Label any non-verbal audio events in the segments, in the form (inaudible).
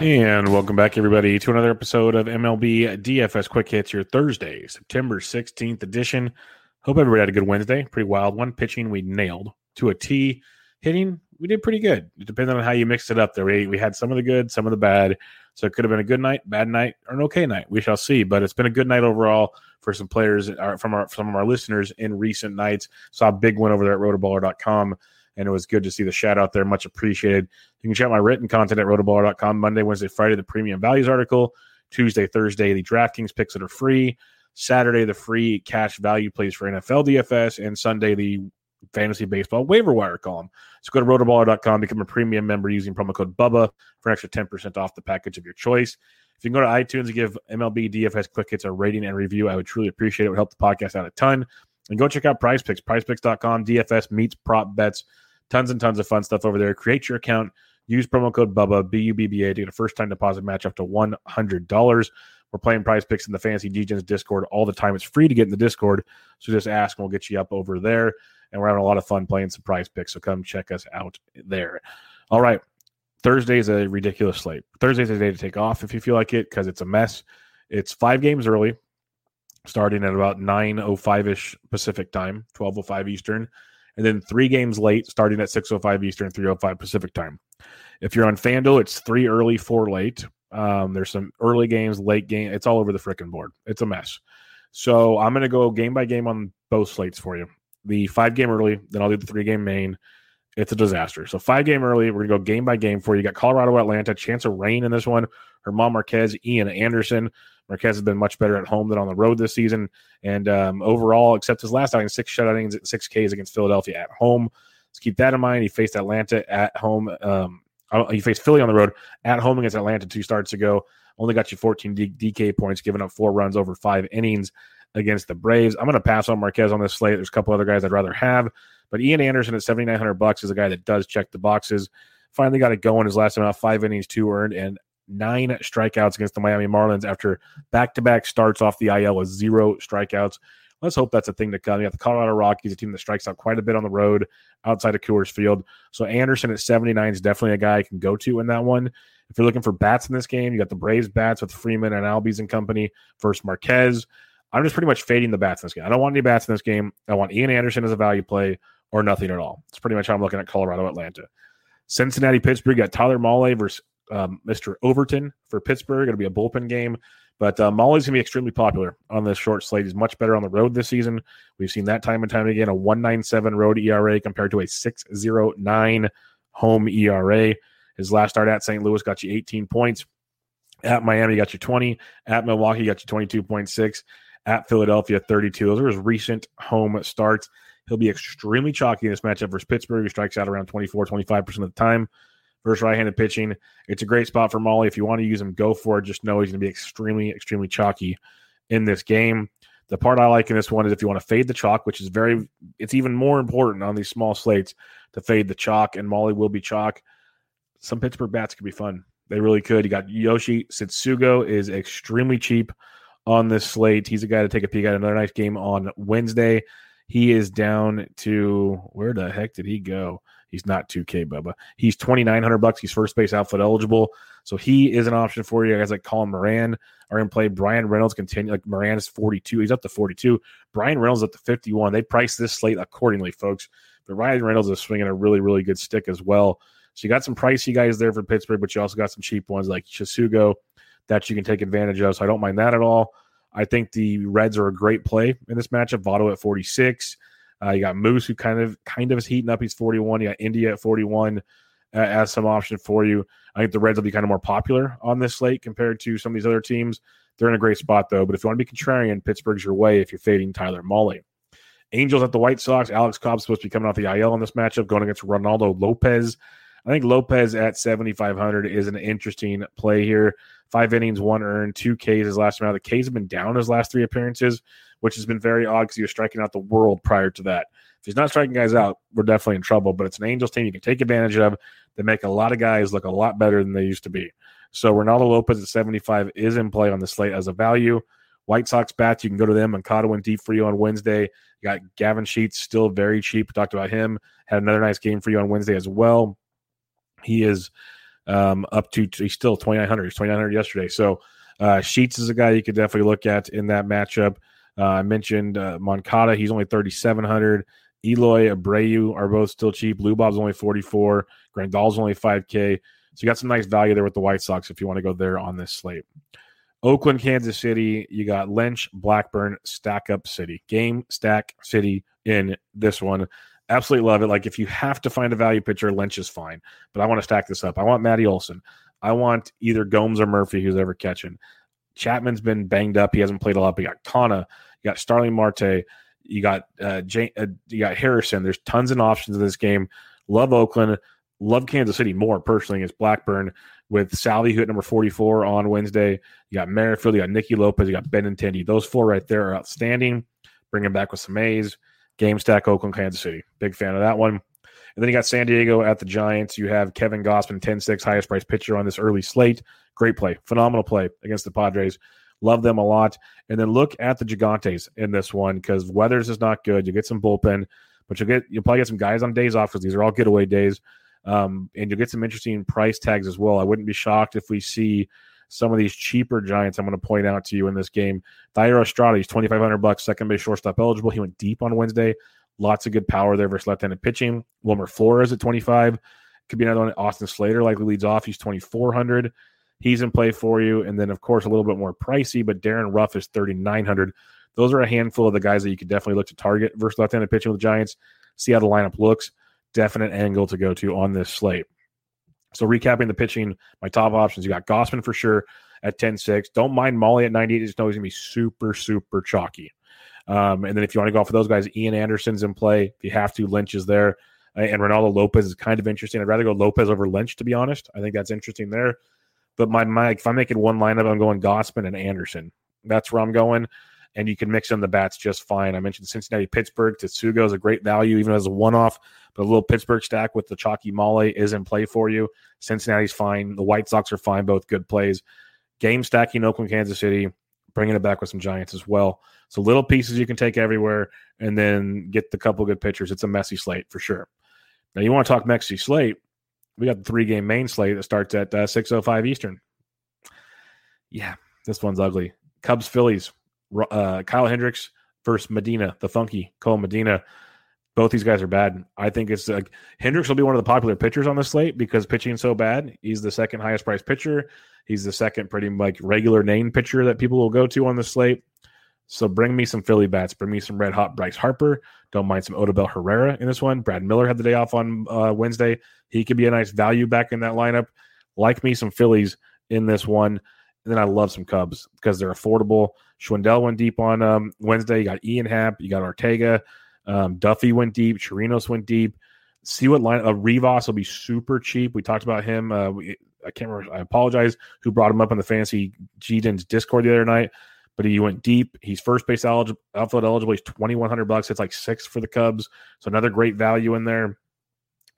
And welcome back, everybody, to another episode of MLB DFS Quick Hits, your Thursday, September 16th edition. Hope everybody had a good Wednesday. Pretty wild one. Pitching, we nailed to a T. Hitting, we did pretty good. It depended on how you mixed it up there. We, we had some of the good, some of the bad. So it could have been a good night, bad night, or an okay night. We shall see. But it's been a good night overall for some players uh, from our some of our listeners in recent nights. Saw a big win over there at rotoballer.com and it was good to see the shout out there. Much appreciated. You can check out my written content at rotoballer.com Monday, Wednesday, Friday, the premium values article. Tuesday, Thursday, the DraftKings picks that are free. Saturday, the free cash value plays for NFL DFS. And Sunday, the fantasy baseball waiver wire column. So go to rotoballer.com, become a premium member using promo code BUBBA for an extra 10% off the package of your choice. If you can go to iTunes and give MLB DFS Quick Hits a rating and review, I would truly appreciate it. It would help the podcast out a ton. And go check out Prize Picks, prizepicks.com, DFS meets prop bets. Tons and tons of fun stuff over there. Create your account. Use promo code BUBBA, B U B B A, to get a first time deposit match up to $100. We're playing prize picks in the Fantasy Degens Discord all the time. It's free to get in the Discord. So just ask and we'll get you up over there. And we're having a lot of fun playing some prize picks. So come check us out there. All right. Thursday is a ridiculous slate. Thursday's a day to take off if you feel like it because it's a mess. It's five games early, starting at about 9.05 ish Pacific time, 12.05 Eastern and then three games late, starting at 6:05 Eastern, 3:05 Pacific time. If you're on FanDuel, it's three early, four late. Um, there's some early games, late game. It's all over the freaking board. It's a mess. So I'm going to go game by game on both slates for you. The five game early, then I'll do the three game main. It's a disaster. So five game early, we're going to go game by game for you. you got Colorado, Atlanta, chance of rain in this one. German Marquez, Ian Anderson. Marquez has been much better at home than on the road this season. And um, overall, except his last outing, six shutouts, six Ks against Philadelphia at home. Let's keep that in mind. He faced Atlanta at home. Um, uh, he faced Philly on the road at home against Atlanta two starts ago. Only got you 14 D- DK points, giving up four runs over five innings against the Braves. I'm going to pass on Marquez on this slate. There's a couple other guys I'd rather have, but Ian Anderson at 7,900 bucks is a guy that does check the boxes. Finally got it going his last time out, five innings, two earned, and nine strikeouts against the Miami Marlins after back to back starts off the IL with zero strikeouts. Let's hope that's a thing to come. You got the Colorado Rockies, a team that strikes out quite a bit on the road outside of Coors Field. So Anderson at 79 is definitely a guy I can go to in that one. If you're looking for bats in this game, you got the Braves bats with Freeman and Albies and company versus Marquez. I'm just pretty much fading the bats in this game. I don't want any bats in this game. I want Ian Anderson as a value play or nothing at all. It's pretty much how I'm looking at Colorado, Atlanta. Cincinnati, Pittsburgh, got Tyler Mahle versus um, Mr. Overton for Pittsburgh. It'll be a bullpen game. But uh, Mahle's going to be extremely popular on this short slate. He's much better on the road this season. We've seen that time and time again a 197 road ERA compared to a 609 home ERA. His last start at St. Louis got you 18 points. At Miami, got you 20. At Milwaukee, got you 22.6. At Philadelphia, 32. Those are his recent home starts. He'll be extremely chalky in this matchup versus Pittsburgh, He strikes out around 24, 25% of the time versus right-handed pitching. It's a great spot for Mahle. If you want to use him, go for it. Just know he's going to be extremely, extremely chalky in this game. The part I like in this one is if you want to fade the chalk, which is very, it's even more important on these small slates to fade the chalk, and Mahle will be chalk. Some Pittsburgh bats could be fun. They really could. You got Yoshi Tsutsugo is extremely cheap on this slate. He's a guy to take a peek at. Another nice game on Wednesday. He is down to where the heck did he go? He's not 2K, Bubba. He's 2,900 bucks. He's first base outfit eligible. So he is an option for you. Guys like Colin Moran are in play. Bryan Reynolds continue. Like Moran is 42. He's up to 42. Bryan Reynolds up to 51. They price this slate accordingly, folks. But Ryan Reynolds is swinging a really, really good stick as well. So you got some pricey guys there for Pittsburgh, but you also got some cheap ones like Tsutsugo that you can take advantage of. So I don't mind that at all. I think the Reds are a great play in this matchup. Votto at 46. Uh, you got Moose, who kind of kind of is heating up. He's 41. You got India at 41 uh, as some option for you. I think the Reds will be kind of more popular on this slate compared to some of these other teams. They're in a great spot though. But if you want to be contrarian, Pittsburgh's your way if you're fading Tyler Mahle. Angels at the White Sox. Alex Cobb's supposed to be coming off the IL in this matchup, going against Reynaldo Lopez. I think Lopez at 7,500 is an interesting play here. Five innings, one earned, two Ks his last round. The Ks have been down his last three appearances, which has been very odd because he was striking out the world prior to that. If he's not striking guys out, we're definitely in trouble. But it's an Angels team you can take advantage of. They make a lot of guys look a lot better than they used to be. So Reynaldo Lopez at 75 is in play on the slate as a value. White Sox bats, you can go to them. Moncada went deep for you on Wednesday. You got Gavin Sheets, still very cheap. Talked about him. Had another nice game for you on Wednesday as well. He is um, up to he's still 2900. He's 2900 yesterday. So uh, Sheets is a guy you could definitely look at in that matchup. Uh, I mentioned uh, Moncada. He's only 3700. Eloy Abreu are both still cheap. Lubov's only 44. Grandal's only 5K. So you got some nice value there with the White Sox if you want to go there on this slate. Oakland, Kansas City, you got Lynch, Blackburn, Stack Up City. Game Stack City in this one. Absolutely love it. Like if you have to find a value pitcher, Lynch is fine. But I want to stack this up. I want Matty Olson. I want either Gomes or Murphy, who's ever catching. Chapman's been banged up. He hasn't played a lot. But got Canha, you got Starling Marte, you got uh, uh, you got Harrison. There's tons of options in this game. Love Oakland. Love Kansas City more personally against Blackburn with Salvi, who at number 44 on Wednesday. You got Merrifield, you got Nicky Lopez, you got Ben Benintendi. Those four right there are outstanding. Bring him back with some A's. Game stack Oakland, Kansas City. Big fan of that one. And then you got San Diego at the Giants. You have Kevin Gausman, 10 6, highest price pitcher on this early slate. Great play. Phenomenal play against the Padres. Love them a lot. And then look at the Gigantes in this one because Weathers is not good. You get some bullpen, but you'll get you'll probably get some guys on days off because these are all getaway days. Um, and you'll get some interesting price tags as well. I wouldn't be shocked if we see some of these cheaper Giants I'm going to point out to you in this game. Thairo Estrada, he's 2500 bucks, second base shortstop eligible. He went deep on Wednesday. Lots of good power there versus left-handed pitching. Wilmer Flores at 25. Could be another one. Austin Slater likely leads off. He's 2400. He's in play for you. And then, of course, a little bit more pricey, but Darin Ruf is 3900. Those are a handful of the guys that you could definitely look to target versus left-handed pitching with the Giants. See how the lineup looks. Definite angle to go to on this slate. So recapping the pitching, my top options, you got Gausman for sure at 10-6. Don't mind Mahle at 98. Just know he's going to be super, super chalky. Um, and then if you want to go for those guys, Ian Anderson's in play. If you have to, Lynch is there. And Reynaldo Lopez is kind of interesting. I'd rather go Lopez over Lynch, to be honest. I think that's interesting there. But my, my if I'm making one lineup, I'm going Gausman and Anderson. That's where I'm going. And you can mix in the bats just fine. I mentioned Cincinnati, Pittsburgh. Tsutsugo is a great value, even as a one off. But a little Pittsburgh stack with the chalky Mahle is in play for you. Cincinnati's fine. The White Sox are fine. Both good plays. Game stacking Oakland, Kansas City, bringing it back with some Giants as well. So little pieces you can take everywhere and then get the couple good pitchers. It's a messy slate for sure. Now you want to talk messy slate? We got the three game main slate that starts at uh, six oh five Eastern. Yeah, this one's ugly. Cubs, Phillies, uh, Kyle Hendricks versus Medina, the funky Cole Medina. Both these guys are bad. I think it's like Hendricks will be one of the popular pitchers on the slate because pitching so bad. He's the second highest priced pitcher. He's the second pretty like regular name pitcher that people will go to on the slate. So bring me some Philly bats. Bring me some red hot Bryce Harper. Don't mind some Odubel Herrera in this one. Brad Miller had the day off on uh, Wednesday. He could be a nice value back in that lineup. Like me some Phillies in this one. And then I love some Cubs because they're affordable. Schwindel went deep on um, Wednesday. You got Ian Happ. You got Ortega. Um, Duffy went deep. Chirinos went deep. See what line. Uh, Rivas will be super cheap. We talked about him. Uh, we, I can't remember. I apologize. Who brought him up in the fantasy Degens Discord the other night? But he went deep. He's first base eligible. Outfield eligible. He's twenty one hundred bucks. It's like six for the Cubs. So another great value in there.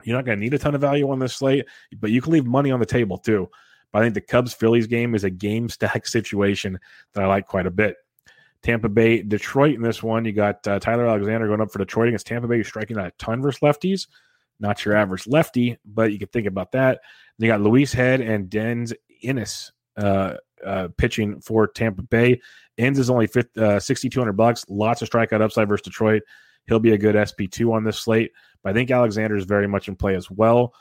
You're not going to need a ton of value on this slate, but you can leave money on the table too. But I think the Cubs Phillies game is a game stack (laughs) situation that I like quite a bit. Tampa Bay, Detroit in this one. You got uh, Tyler Alexander going up for Detroit against Tampa Bay, striking out a ton versus lefties. Not your average lefty, but you can think about that. They got Luis Head and Denz Ennis uh, uh, pitching for Tampa Bay. Ends is only uh, 6,200 bucks. Lots of strikeout upside versus Detroit. He'll be a good SP2 on this slate. But I think Alexander is very much in play as well.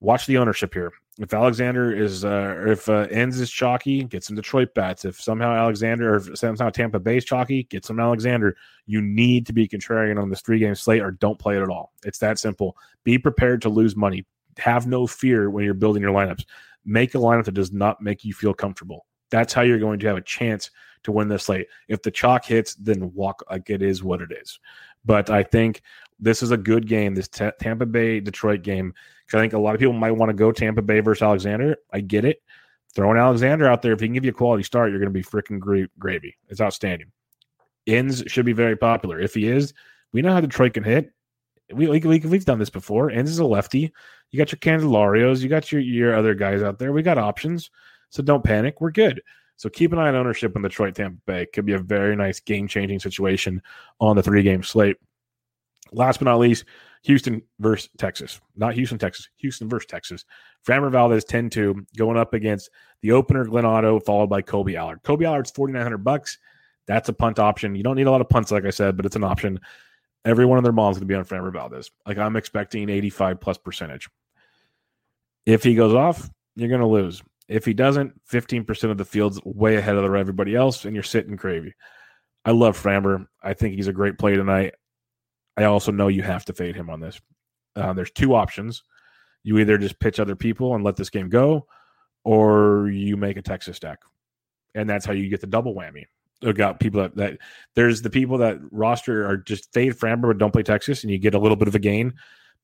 Watch the ownership here. If Alexander is, uh, if uh, Ends is chalky, get some Detroit bats. If somehow Alexander or somehow Tampa Bay is chalky, get some Alexander. You need to be contrarian on this three game slate or don't play it at all. It's that simple. Be prepared to lose money. Have no fear when you're building your lineups. Make a lineup that does not make you feel comfortable. That's how you're going to have a chance to win this slate. If the chalk hits, then walk like it is what it is. But I think this is a good game, this t- Tampa Bay Detroit game. I think a lot of people might want to go Tampa Bay versus Alexander. I get it. Throwing Alexander out there, if he can give you a quality start, you're going to be freaking gra- gravy. It's outstanding. Ends should be very popular. If he is, we know how Detroit can hit. We, we, we have done this before. Ends is a lefty. You got your Candelarios. You got your your other guys out there. We got options. So don't panic. We're good. So keep an eye on ownership in Detroit Tampa Bay. Could be a very nice game changing situation on the three game slate. Last but not least, Houston versus Texas. Not Houston, Texas. Houston versus Texas. Framber Valdez 10 2 going up against the opener, Glenn Otto, followed by Kolby Allard. Kolby Allard's 4900 bucks. That's a punt option. You don't need a lot of punts, like I said, but it's an option. Every one of their moms going to be on Framber Valdez. Like I'm expecting 85 plus percentage. If he goes off, you're going to lose. If he doesn't, 15% of the field's way ahead of everybody else, and you're sitting crazy. I love Framber. I think he's a great play tonight. I also know you have to fade him on this. Uh, there's two options. You either just pitch other people and let this game go, or you make a Texas stack. And that's how you get the double whammy. Got people that, that there's the people that roster are just fade Framber but don't play Texas, and you get a little bit of a gain.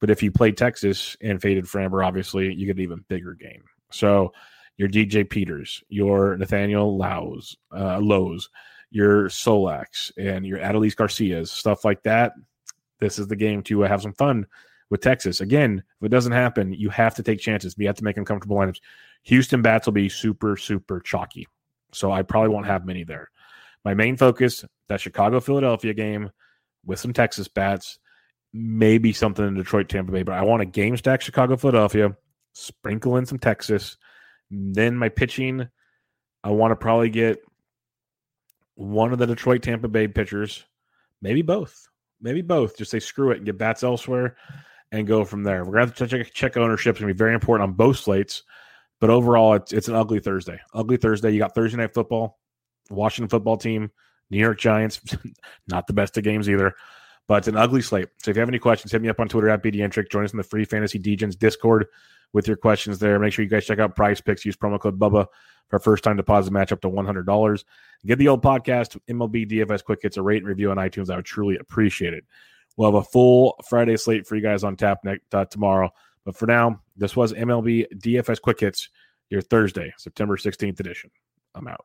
But if you play Texas and faded Framber, obviously you get an even bigger gain. So your DJ Peters, your Nathaniel Lowe's, uh, Lowe's, your Solaks, and your Adolis Garcias, stuff like that this is the game to have some fun with Texas. Again, if it doesn't happen, you have to take chances. You have to make uncomfortable lineups. Houston bats will be super, super chalky. So I probably won't have many there. My main focus, that Chicago Philadelphia game with some Texas bats, maybe something in Detroit, Tampa Bay, but I want a game stack Chicago Philadelphia, sprinkle in some Texas. Then my pitching, I want to probably get one of the Detroit Tampa Bay pitchers, maybe both maybe both. Just say screw it and get bats elsewhere and go from there. We're to have to check, check ownership. It's going to be very important on both slates. But overall, it's, it's an ugly Thursday. Ugly Thursday. You got Thursday night football, Washington football team, New York Giants. (laughs) not the best of games either, but it's an ugly slate. So if you have any questions, hit me up on Twitter at BDentric. Join us in the free Fantasy Degens Discord with your questions there. Make sure you guys check out Prize Picks. Use promo code Bubba for first time deposit match up to $100. Get the old podcast, MLB DFS Quick Hits, a rate and review on iTunes. I would truly appreciate it. We'll have a full Friday slate for you guys on tap next, uh, tomorrow. But for now, this was MLB DFS Quick Hits, your Thursday, September 16th edition. I'm out.